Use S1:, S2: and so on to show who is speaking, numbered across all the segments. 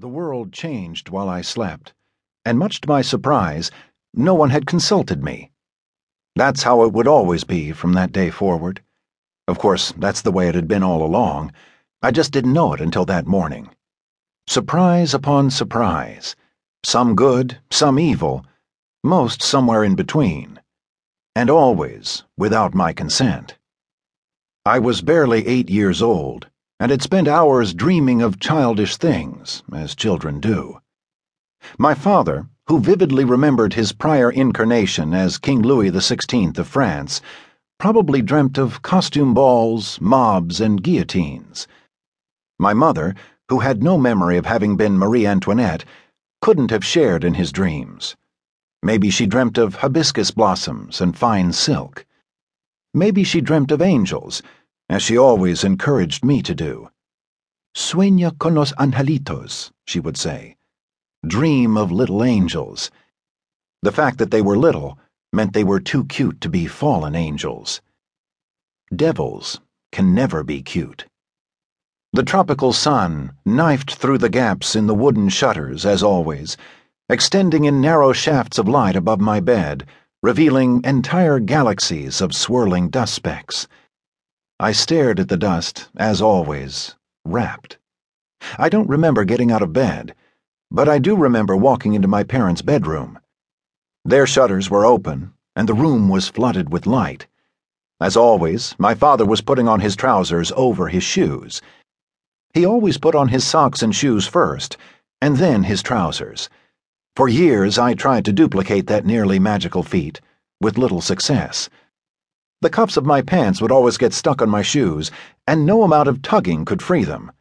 S1: The world changed while I slept, and much to my surprise, no one had consulted me. That's how it would always be from that day forward. Of course, that's the way it had been all along. I just didn't know it until that morning. Surprise upon surprise. Some good, some evil, most somewhere in between. And always without my consent. I was barely eight years old and had spent hours dreaming of childish things, as children do. My father, who vividly remembered his prior incarnation as King Louis XVI of France, probably dreamt of costume balls, mobs, and guillotines. My mother, who had no memory of having been Marie Antoinette, couldn't have shared in his dreams. Maybe she dreamt of hibiscus blossoms and fine silk. Maybe she dreamt of angels as she always encouraged me to do. Sueña con los angelitos, she would say. Dream of little angels. The fact that they were little meant they were too cute to be fallen angels. Devils can never be cute. The tropical sun knifed through the gaps in the wooden shutters, as always, extending in narrow shafts of light above my bed, revealing entire galaxies of swirling dust specks. I stared at the dust, as always, rapt. I don't remember getting out of bed, but I do remember walking into my parents' bedroom. Their shutters were open, and the room was flooded with light. As always, my father was putting on his trousers over his shoes. He always put on his socks and shoes first, and then his trousers. For years I tried to duplicate that nearly magical feat, with little success. The cuffs of my pants would always get stuck on my shoes, and no amount of tugging could free them.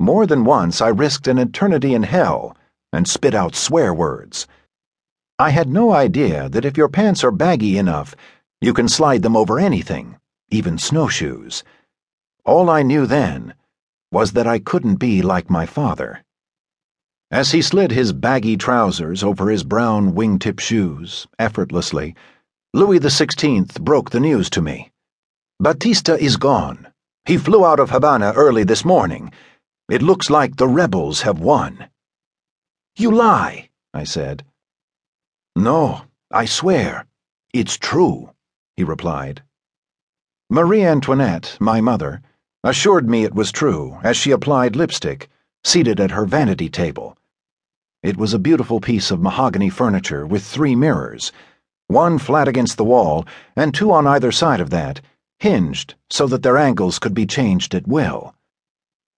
S1: More than once I risked an eternity in hell and spit out swear words. I had no idea that if your pants are baggy enough, you can slide them over anything, even snowshoes. All I knew then was that I couldn't be like my father. As he slid his baggy trousers over his brown wingtip shoes, effortlessly, Louis XVI broke the news to me. Batista is gone. He flew out of Havana early this morning. It looks like the rebels have won. You lie, I said. No, I swear. It's true, he replied. Marie Antoinette, my mother, assured me it was true as she applied lipstick, seated at her vanity table. It was a beautiful piece of mahogany furniture with three mirrors one flat against the wall, and two on either side of that, hinged so that their angles could be changed at will.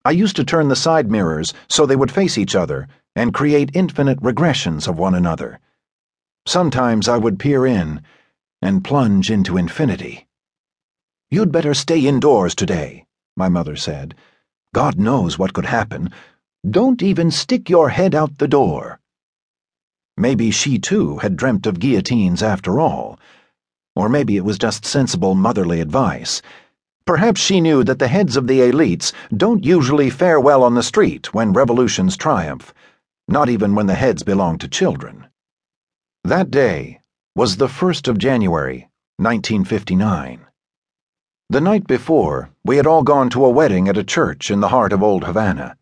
S1: I used to turn the side mirrors so they would face each other and create infinite regressions of one another. Sometimes I would peer in and plunge into infinity. You'd better stay indoors today, my mother said. God knows what could happen. Don't even stick your head out the door. Maybe she too had dreamt of guillotines after all. Or maybe it was just sensible motherly advice. Perhaps she knew that the heads of the elites don't usually fare well on the street when revolutions triumph, not even when the heads belong to children. That day was the 1st of January, 1959. The night before, we had all gone to a wedding at a church in the heart of Old Havana.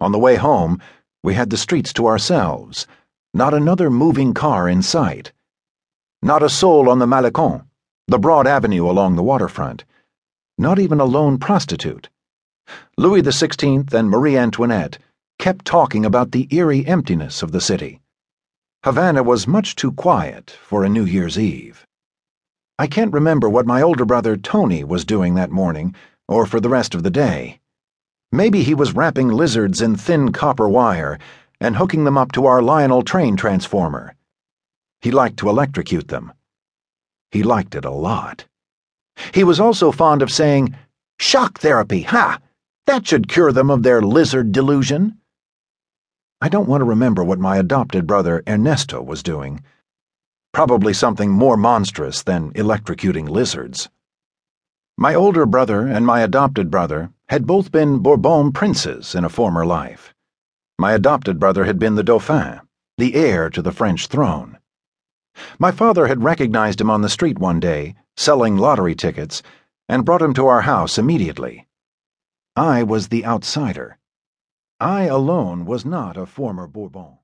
S1: On the way home, we had the streets to ourselves not another moving car in sight. Not a soul on the Malecon, the broad avenue along the waterfront. Not even a lone prostitute. Louis XVI and Marie Antoinette kept talking about the eerie emptiness of the city. Havana was much too quiet for a New Year's Eve. I can't remember what my older brother Tony was doing that morning or for the rest of the day. Maybe he was wrapping lizards in thin copper wire and hooking them up to our Lionel train transformer. He liked to electrocute them. He liked it a lot. He was also fond of saying, Shock therapy, ha! That should cure them of their lizard delusion. I don't want to remember what my adopted brother Ernesto was doing. Probably something more monstrous than electrocuting lizards. My older brother and my adopted brother had both been Bourbon princes in a former life. My adopted brother had been the Dauphin, the heir to the French throne. My father had recognized him on the street one day, selling lottery tickets, and brought him to our house immediately. I was the outsider. I alone was not a former Bourbon.